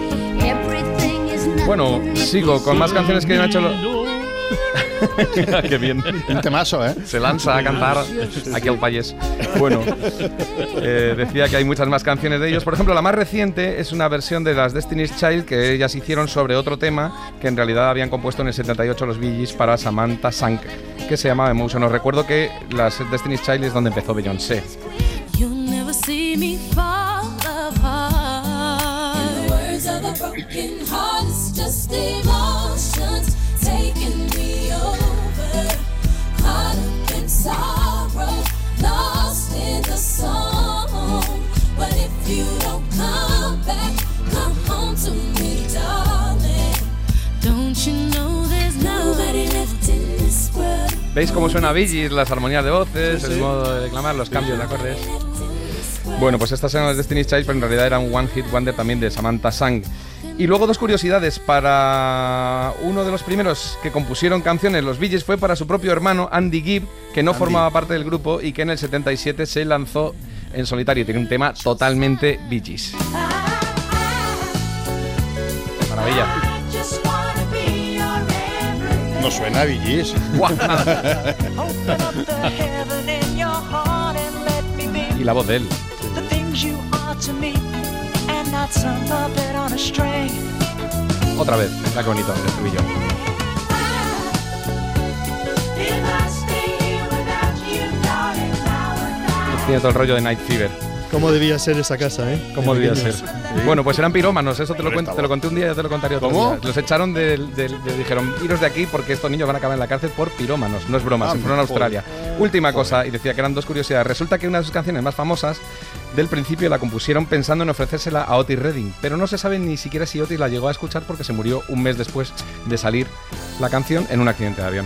Bueno, sigo con más canciones que han hecho los... Qué bien. Un temazo, ¿eh? Se lanza a cantar aquí al país. Bueno, eh, decía que hay muchas más canciones de ellos. Por ejemplo, la más reciente es una versión de las Destiny's Child que ellas hicieron sobre otro tema que en realidad habían compuesto en el 78 los Bee Gees para Samantha Sank, que se llamaba Emotion. Os recuerdo que las Destiny's Child es donde empezó Beyoncé. You'll ¿Veis cómo suena Gees, las armonías de voces, el modo de declamar, los cambios de acordes? Bueno, pues estas eran las Destiny's Child, pero en realidad era un One Hit Wonder también de Samantha Sang. Y luego dos curiosidades. Para uno de los primeros que compusieron canciones, los Gees, fue para su propio hermano Andy Gibb, que no formaba parte del grupo y que en el 77 se lanzó en solitario. Tiene un tema totalmente Gees. Maravilla. and let me be Y la voz de él. a. Otra vez. Mira qué bonito el estribillo. Tiene todo el rollo de Night Fever. ¿Cómo debía ser esa casa, eh? ¿Cómo De debía ser? Bueno, pues eran pirómanos, eso te lo, cuento- te lo conté un día, ya te lo contaré otro ¿Cómo? día. Los echaron del, del- de- dijeron, iros de aquí porque estos niños van a acabar en la cárcel por pirómanos. No es broma, Ah, se fueron a joder. Australia. Última cosa, y decía que eran dos curiosidades. Resulta que una de sus canciones más famosas del principio la compusieron pensando en ofrecérsela a Otis Redding, pero no se sabe ni siquiera si Otis la llegó a escuchar porque se murió un mes después de salir la canción en un accidente de avión.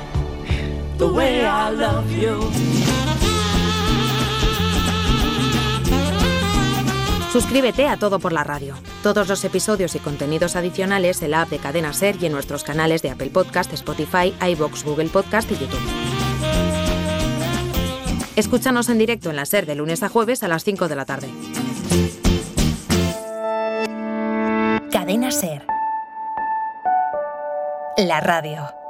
the way I love you. Suscríbete a Todo por la Radio. Todos los episodios y contenidos adicionales en la app de Cadena Ser y en nuestros canales de Apple Podcast, Spotify, iBox, Google Podcast y YouTube. Escúchanos en directo en la Ser de lunes a jueves a las 5 de la tarde. Cadena Ser. La radio.